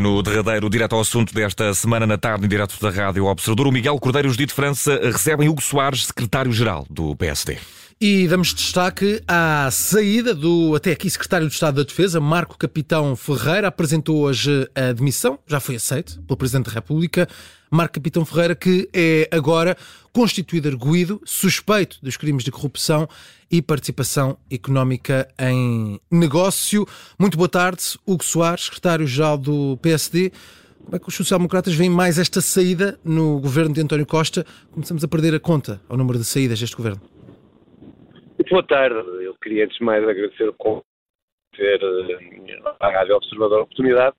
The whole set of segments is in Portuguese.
E no derradeiro, direto ao assunto desta semana, na tarde, em direto da Rádio Observador, o Miguel Cordeiro e os Dito França recebem Hugo Soares, secretário-geral do PSD. E damos destaque à saída do até aqui secretário de Estado da Defesa, Marco Capitão Ferreira, apresentou hoje a demissão, já foi aceito pelo Presidente da República. Marco Capitão Ferreira, que é agora constituído arguído, suspeito dos crimes de corrupção e participação económica em negócio. Muito boa tarde, Hugo Soares, secretário-geral do PSD. Como é que os social-democratas veem mais esta saída no governo de António Costa? Começamos a perder a conta ao número de saídas deste governo. Boa tarde. Eu queria antes de mais agradecer o convite à Rádio Observador a oportunidade.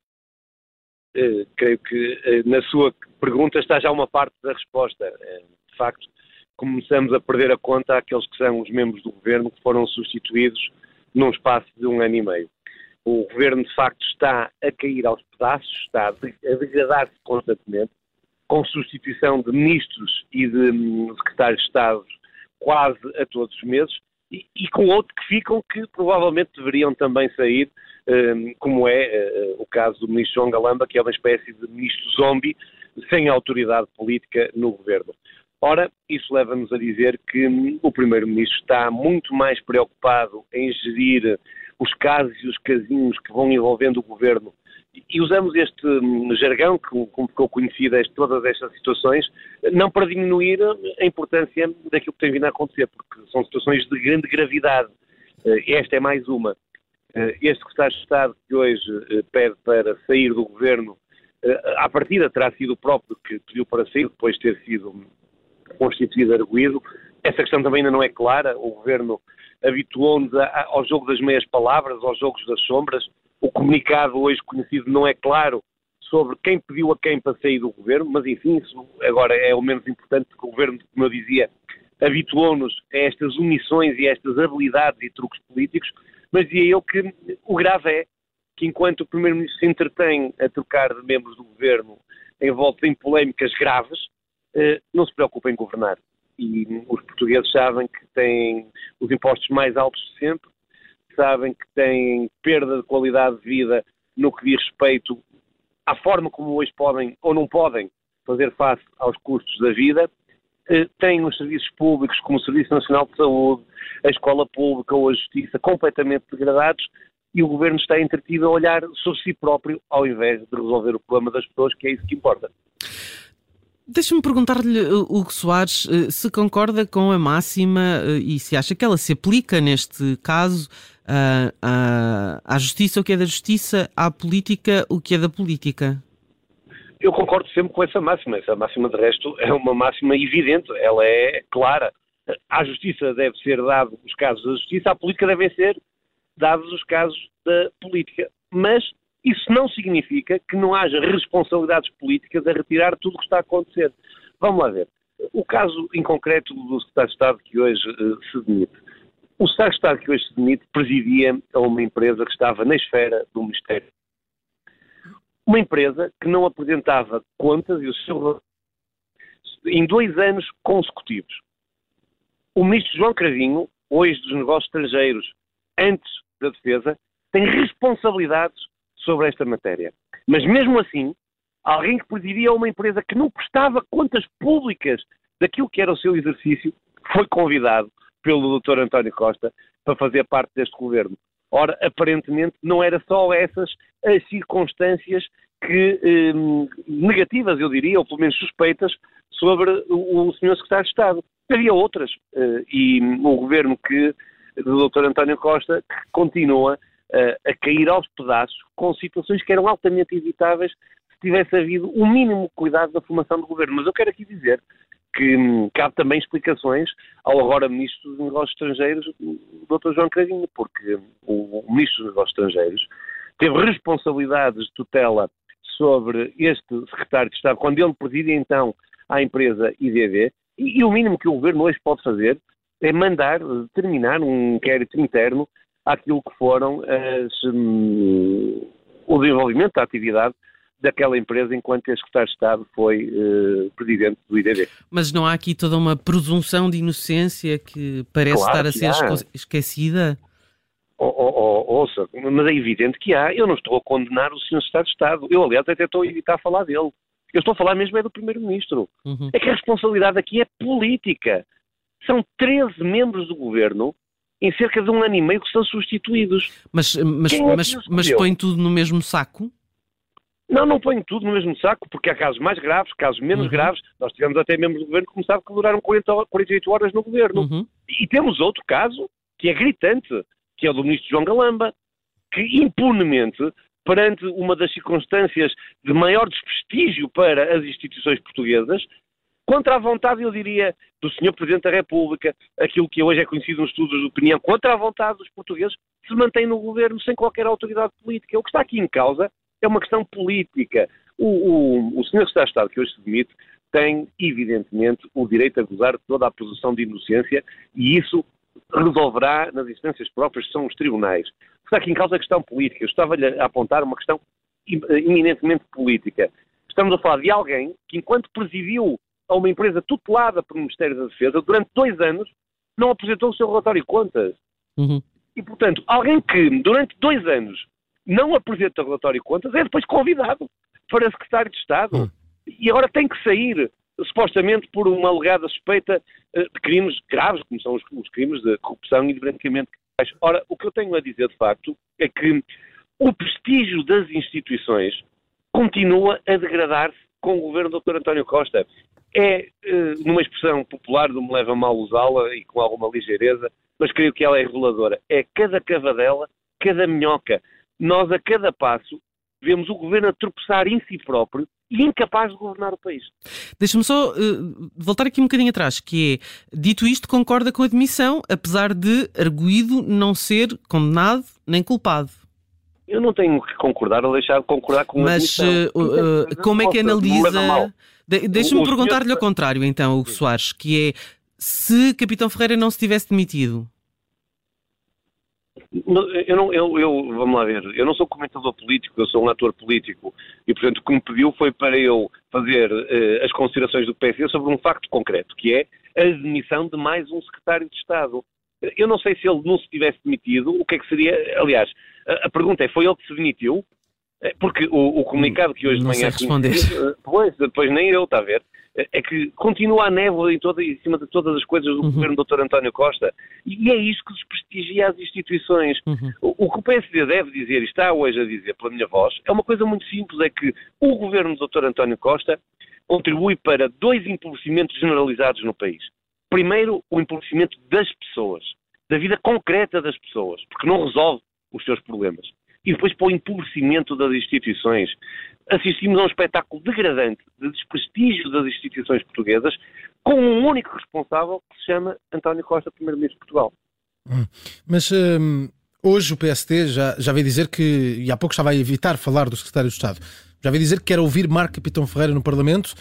Uh, creio que uh, na sua pergunta está já uma parte da resposta. Uh, de facto, começamos a perder a conta àqueles que são os membros do governo que foram substituídos num espaço de um ano e meio. O governo, de facto, está a cair aos pedaços, está a degradar-se constantemente, com substituição de ministros e de um, secretários de Estado quase a todos os meses, e, com outros que ficam que provavelmente deveriam também sair, um, como é uh, o caso do ministro João Galamba, que é uma espécie de ministro zombie, sem autoridade política no governo. Ora, isso leva-nos a dizer que hum, o Primeiro-Ministro está muito mais preocupado em gerir os casos e os casinhos que vão envolvendo o governo. E usamos este hum, jargão, que, como ficou conhecido, todas estas situações, não para diminuir a importância daquilo que tem vindo a acontecer, porque são situações de grande gravidade. Eh, esta é mais uma. Eh, este secretário de Estado que hoje eh, pede para sair do governo, à partida terá sido o próprio que pediu para sair, depois de ter sido constituído arguído. Essa questão também ainda não é clara. O governo habituou-nos ao jogo das meias palavras, aos jogos das sombras. O comunicado hoje conhecido não é claro sobre quem pediu a quem para sair do governo, mas enfim, isso agora é o menos importante, porque o governo, como eu dizia, habituou-nos a estas omissões e a estas habilidades e truques políticos, mas dizia eu que o grave é que enquanto o Primeiro-Ministro se entretém a trocar de membros do governo volta em polémicas graves, eh, não se preocupa em governar. E os portugueses sabem que têm os impostos mais altos de sempre, sabem que têm perda de qualidade de vida no que diz respeito à forma como hoje podem ou não podem fazer face aos custos da vida, eh, têm os serviços públicos como o Serviço Nacional de Saúde, a escola pública ou a justiça completamente degradados e o governo está entretido a olhar sobre si próprio ao invés de resolver o problema das pessoas, que é isso que importa. Deixa-me perguntar-lhe, uh, Hugo Soares, uh, se concorda com a máxima uh, e se acha que ela se aplica neste caso à justiça o que é da justiça, à política o que é da política. Eu concordo sempre com essa máxima. Essa máxima, de resto, é uma máxima evidente, ela é clara. À justiça deve ser dado os casos da justiça, à política devem ser dados os casos da política. Mas isso não significa que não haja responsabilidades políticas a retirar tudo o que está a acontecer. Vamos lá ver. O caso em concreto do Secretário de Estado que hoje uh, se demite. O Secretário de Estado que hoje se demite presidia a uma empresa que estava na esfera do Ministério. Uma empresa que não apresentava contas e o seu em dois anos consecutivos. O ministro João Cravinho, hoje dos negócios estrangeiros, antes da defesa, tem responsabilidades sobre esta matéria. Mas mesmo assim, alguém que presidia uma empresa que não prestava contas públicas daquilo que era o seu exercício, foi convidado pelo Dr. António Costa para fazer parte deste governo. Ora, aparentemente não era só essas as circunstâncias que, eh, negativas, eu diria, ou pelo menos suspeitas, sobre o, o Sr. Secretário de Estado. Havia outras. Eh, e o governo que, do Dr. António Costa, que continua a cair aos pedaços com situações que eram altamente evitáveis se tivesse havido o mínimo cuidado na formação do governo. Mas eu quero aqui dizer que hum, cabe também explicações ao agora Ministro dos Negócios Estrangeiros, Dr. João Cravinho, porque o, o Ministro dos Negócios Estrangeiros teve responsabilidades de tutela sobre este secretário de Estado, quando ele presidia então a empresa IDV, e, e o mínimo que o Governo hoje pode fazer é mandar terminar um inquérito interno àquilo que foram as, um, o desenvolvimento da atividade daquela empresa enquanto a secretário de Estado foi uh, presidente do IDD. Mas não há aqui toda uma presunção de inocência que parece claro estar a ser há. esquecida? Oh, oh, oh, ouça, mas é evidente que há. Eu não estou a condenar o Sr. Secretário de Estado. Eu, aliás, até estou a evitar falar dele. Eu estou a falar mesmo é do Primeiro-Ministro. Uhum. É que a responsabilidade aqui é política. São 13 membros do governo em cerca de um ano e meio que são substituídos. Mas, mas, é mas, mas põe tudo no mesmo saco? Não, não põe tudo no mesmo saco, porque há casos mais graves, casos menos uhum. graves. Nós tivemos até membros do governo que começaram que duraram 40, 48 horas no governo. Uhum. E temos outro caso que é gritante, que é o do ministro João Galamba, que impunemente, perante uma das circunstâncias de maior desprestígio para as instituições portuguesas, contra a vontade, eu diria, do Sr. Presidente da República, aquilo que hoje é conhecido nos estudos de opinião, contra a vontade dos portugueses, se mantém no governo sem qualquer autoridade política. O que está aqui em causa é uma questão política. O, o, o Sr. Secretário de Estado, que hoje se demite, tem, evidentemente, o direito a gozar de toda a posição de inocência e isso resolverá nas instâncias próprias, que são os tribunais. Está aqui em causa a questão política. Eu estava-lhe a apontar uma questão eminentemente política. Estamos a falar de alguém que, enquanto presidiu a uma empresa tutelada pelo Ministério da Defesa, durante dois anos, não apresentou o seu relatório de contas. Uhum. E, portanto, alguém que, durante dois anos, não apresenta o relatório de contas, é depois convidado para secretário de Estado. Uhum. E agora tem que sair, supostamente, por uma alegada suspeita eh, de crimes graves, como são os, os crimes de corrupção e de branqueamento. Ora, o que eu tenho a dizer, de facto, é que o prestígio das instituições continua a degradar-se com o governo do Dr. António Costa é, eh, numa expressão popular, não me leva mal usá-la e com alguma ligeireza, mas creio que ela é reveladora. É cada cavadela, cada minhoca. Nós, a cada passo, vemos o governo a tropeçar em si próprio e incapaz de governar o país. Deixa-me só uh, voltar aqui um bocadinho atrás, que é, dito isto, concorda com a admissão, apesar de arguído não ser condenado nem culpado. Eu não tenho que concordar ou deixar de concordar com a Mas uh, uh, como é que analisa... De, Deixa-me perguntar-lhe ao contrário, então, Hugo Soares, que é se Capitão Ferreira não se tivesse demitido. Eu não, eu, eu, vamos lá ver, eu não sou comentador político, eu sou um ator político e, portanto, o que me pediu foi para eu fazer uh, as considerações do PSD sobre um facto concreto, que é a demissão de mais um secretário de Estado. Eu não sei se ele não se tivesse demitido, o que é que seria. Aliás, a, a pergunta é: foi ele que se demitiu? É, porque o, o comunicado que hoje de manhã. responder. Pois, depois nem eu, está a ver? É que continua a névoa em, toda, em cima de todas as coisas do uhum. governo do Dr. António Costa. E é isso que desprestigia as instituições. Uhum. O, o, que o PSD deve dizer, e está hoje a dizer pela minha voz, é uma coisa muito simples: é que o governo do Dr. António Costa contribui para dois empobrecimentos generalizados no país. Primeiro, o empobrecimento das pessoas, da vida concreta das pessoas, porque não resolve os seus problemas e depois para o empobrecimento das instituições. Assistimos a um espetáculo degradante de desprestígio das instituições portuguesas com um único responsável que se chama António Costa, Primeiro-Ministro de Portugal. Hum. Mas hum, hoje o PSD já, já veio dizer que, e há pouco estava a evitar falar do Secretário de Estado, já veio dizer que quer ouvir Marco Capitão Ferreira no Parlamento.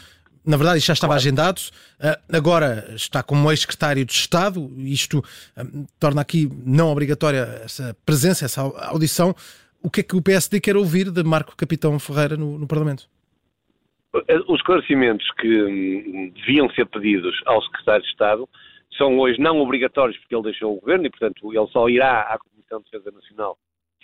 Na verdade, isto já estava claro. agendado. Uh, agora está como ex-secretário de Estado. Isto uh, torna aqui não obrigatória essa presença, essa audição o que é que o PSD quer ouvir de Marco Capitão Ferreira no, no Parlamento? Os esclarecimentos que hum, deviam ser pedidos ao Secretário de Estado são hoje não obrigatórios porque ele deixou o Governo e, portanto, ele só irá à Comissão de Defesa Nacional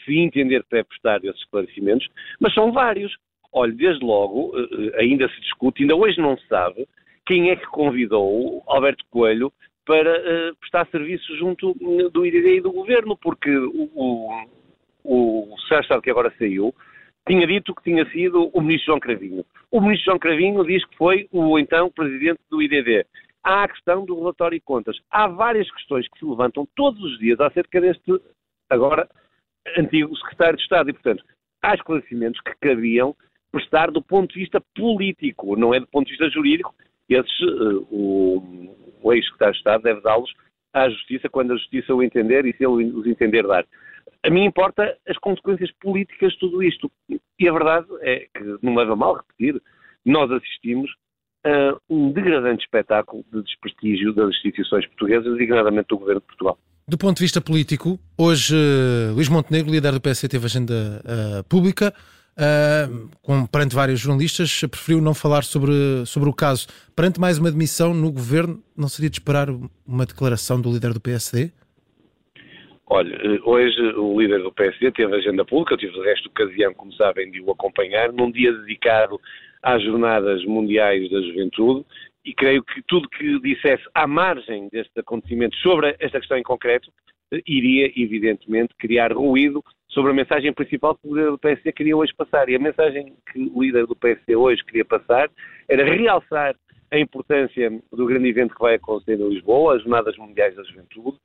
se entender que deve prestar esses esclarecimentos, mas são vários. Olha, desde logo, eh, eh, ainda se discute, ainda hoje não se sabe quem é que convidou Alberto Coelho para uh, prestar serviço junto hum, do IDD e do Governo, porque o, o Sérgio que agora saiu, tinha dito que tinha sido o ministro João Cravinho. O ministro João Cravinho diz que foi o então presidente do IDD. Há a questão do relatório de contas. Há várias questões que se levantam todos os dias acerca deste, agora, antigo secretário de Estado. E, portanto, há esclarecimentos que cabiam prestar do ponto de vista político, não é do ponto de vista jurídico. Esses, uh, o, o ex-secretário de Estado deve dá-los à Justiça quando a Justiça o entender e se ele os entender dar. A mim importa as consequências políticas de tudo isto. E a verdade é que, não leva mal repetir, nós assistimos a um degradante espetáculo de desprestígio das instituições portuguesas, designadamente do Governo de Portugal. Do ponto de vista político, hoje uh, Luís Montenegro, líder do PS, teve agenda uh, pública, uh, com, perante vários jornalistas, preferiu não falar sobre, sobre o caso. Perante mais uma demissão no governo, não seria de esperar uma declaração do líder do PSD? Olha, hoje o líder do PSD teve agenda pública, eu tive de resto ocasião, como sabem, de o acompanhar, num dia dedicado às Jornadas Mundiais da Juventude, e creio que tudo que dissesse à margem deste acontecimento sobre esta questão em concreto iria, evidentemente, criar ruído sobre a mensagem principal que o líder do PSD queria hoje passar. E a mensagem que o líder do PSD hoje queria passar era realçar a importância do grande evento que vai acontecer em Lisboa, as Jornadas Mundiais da Juventude,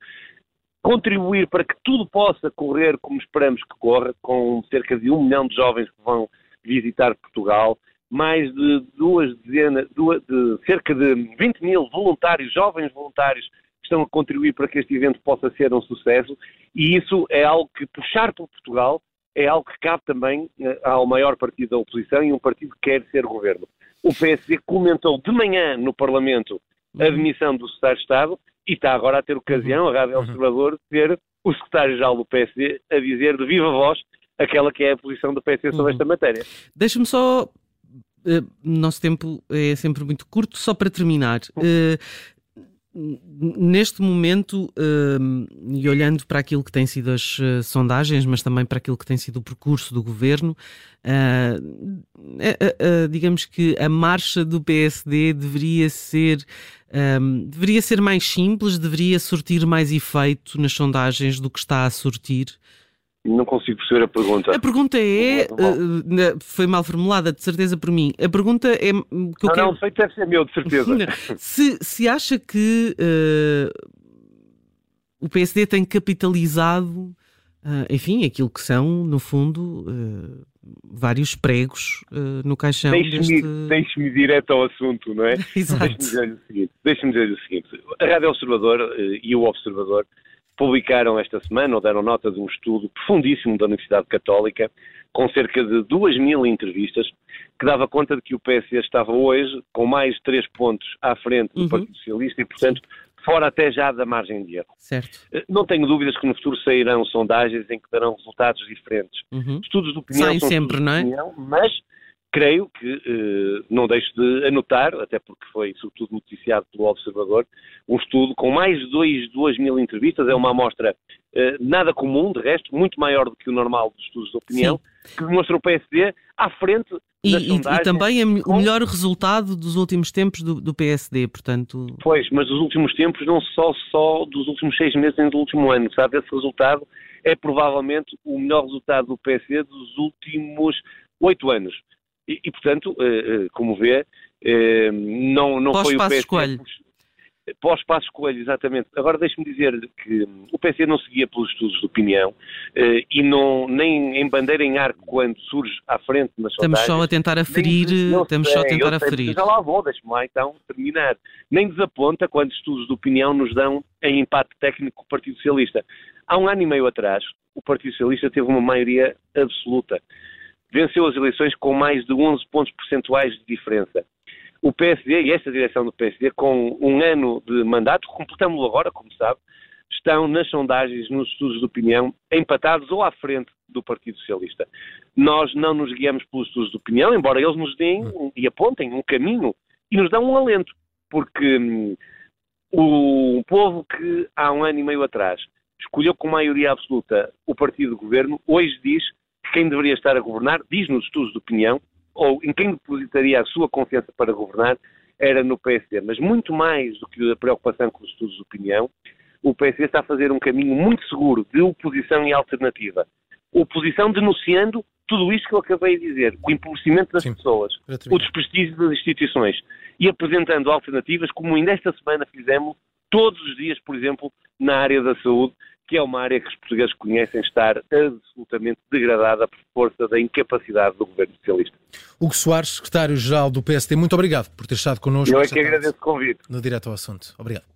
contribuir para que tudo possa correr como esperamos que corra, com cerca de um milhão de jovens que vão visitar Portugal, mais de duas dezenas, duas, de cerca de 20 mil voluntários, jovens voluntários, que estão a contribuir para que este evento possa ser um sucesso, e isso é algo que puxar por Portugal é algo que cabe também uh, ao maior partido da oposição e um partido que quer ser governo. O PSD comentou de manhã no Parlamento a uhum. demissão do Secretário de Estado e está agora a ter ocasião, a Rádio uhum. Observador, de ter o Secretário-Geral do PSD a dizer de viva voz aquela que é a posição do PSD sobre uhum. esta matéria. Deixa-me só. Uh, nosso tempo é sempre muito curto, só para terminar. Neste momento, uh, e olhando para aquilo que têm sido as uh, sondagens, mas também para aquilo que tem sido o percurso do governo, uh, digamos que a marcha do PSD deveria ser. Um, deveria ser mais simples, deveria surtir mais efeito nas sondagens do que está a surtir. Não consigo perceber a pergunta. A pergunta é. Uh, foi mal formulada, de certeza por mim. A pergunta é. Que não, eu quero... não, o feito deve ser meu, de certeza. se, se acha que uh, o PSD tem capitalizado, uh, enfim, aquilo que são, no fundo, vários pregos no caixão. Deixe-me deste... deixe direto ao assunto, não é? Exato. Deixe-me dizer, dizer o seguinte: a Rádio Observador e o Observador publicaram esta semana, ou deram nota de um estudo profundíssimo da Universidade Católica, com cerca de 2 mil entrevistas, que dava conta de que o PSD estava hoje com mais de 3 pontos à frente do uhum. Partido Socialista e, portanto, fora até já da margem de erro. Certo. Eh, não tenho dúvidas que no futuro sairão sondagens em que darão resultados diferentes. Uhum. Estudos de opinião Saem sempre, não é? Opinião, mas creio que, eh, não deixo de anotar, até porque foi sobretudo noticiado pelo Observador, um estudo com mais de 2, mil entrevistas, é uma amostra eh, nada comum, de resto, muito maior do que o normal dos estudos de opinião, Sim. que demonstra o PSD à frente e, e, e, também é o melhor resultado dos últimos tempos do, do, PSD, portanto... Pois, mas dos últimos tempos não só, só dos últimos seis meses nem do último ano, sabe? Esse resultado é provavelmente o melhor resultado do PSD dos últimos oito anos. E, e portanto, eh, eh, como vê, eh, não, não foi o PSD... Coelho. Pós Passos Coelho, exatamente. Agora deixe-me dizer que o PSD não seguia pelos estudos de opinião e não, nem em bandeira em arco quando surge à frente nas Estamos só a tentar aferir, estamos só a tentar aferir. Já lá vou, deixe-me lá então terminar. Nem desaponta quando estudos de opinião nos dão em empate técnico com o Partido Socialista. Há um ano e meio atrás, o Partido Socialista teve uma maioria absoluta venceu as eleições com mais de 11 pontos percentuais de diferença. O PSD e esta direção do PSD, com um ano de mandato, completamos-lo agora, como sabe, estão nas sondagens, nos estudos de opinião, empatados ou à frente do Partido Socialista. Nós não nos guiamos pelos estudos de opinião, embora eles nos deem e apontem um caminho e nos dão um alento, porque hum, o povo que há um ano e meio atrás escolheu com maioria absoluta o partido de governo, hoje diz quem deveria estar a governar, diz nos estudos de opinião, ou em quem depositaria a sua confiança para governar, era no PSD. Mas muito mais do que a preocupação com os estudos de opinião, o PSD está a fazer um caminho muito seguro de oposição e alternativa. Oposição denunciando tudo isto que eu acabei de dizer, o empobrecimento das Sim, pessoas, o desprestígio das instituições e apresentando alternativas como ainda esta semana fizemos todos os dias, por exemplo, na área da saúde, que é uma área que os portugueses conhecem estar absolutamente degradada por força da incapacidade do governo socialista. Hugo Soares, secretário-geral do PSD, muito obrigado por ter estado connosco. Eu é que agradeço o convite. No Direto ao Assunto. Obrigado.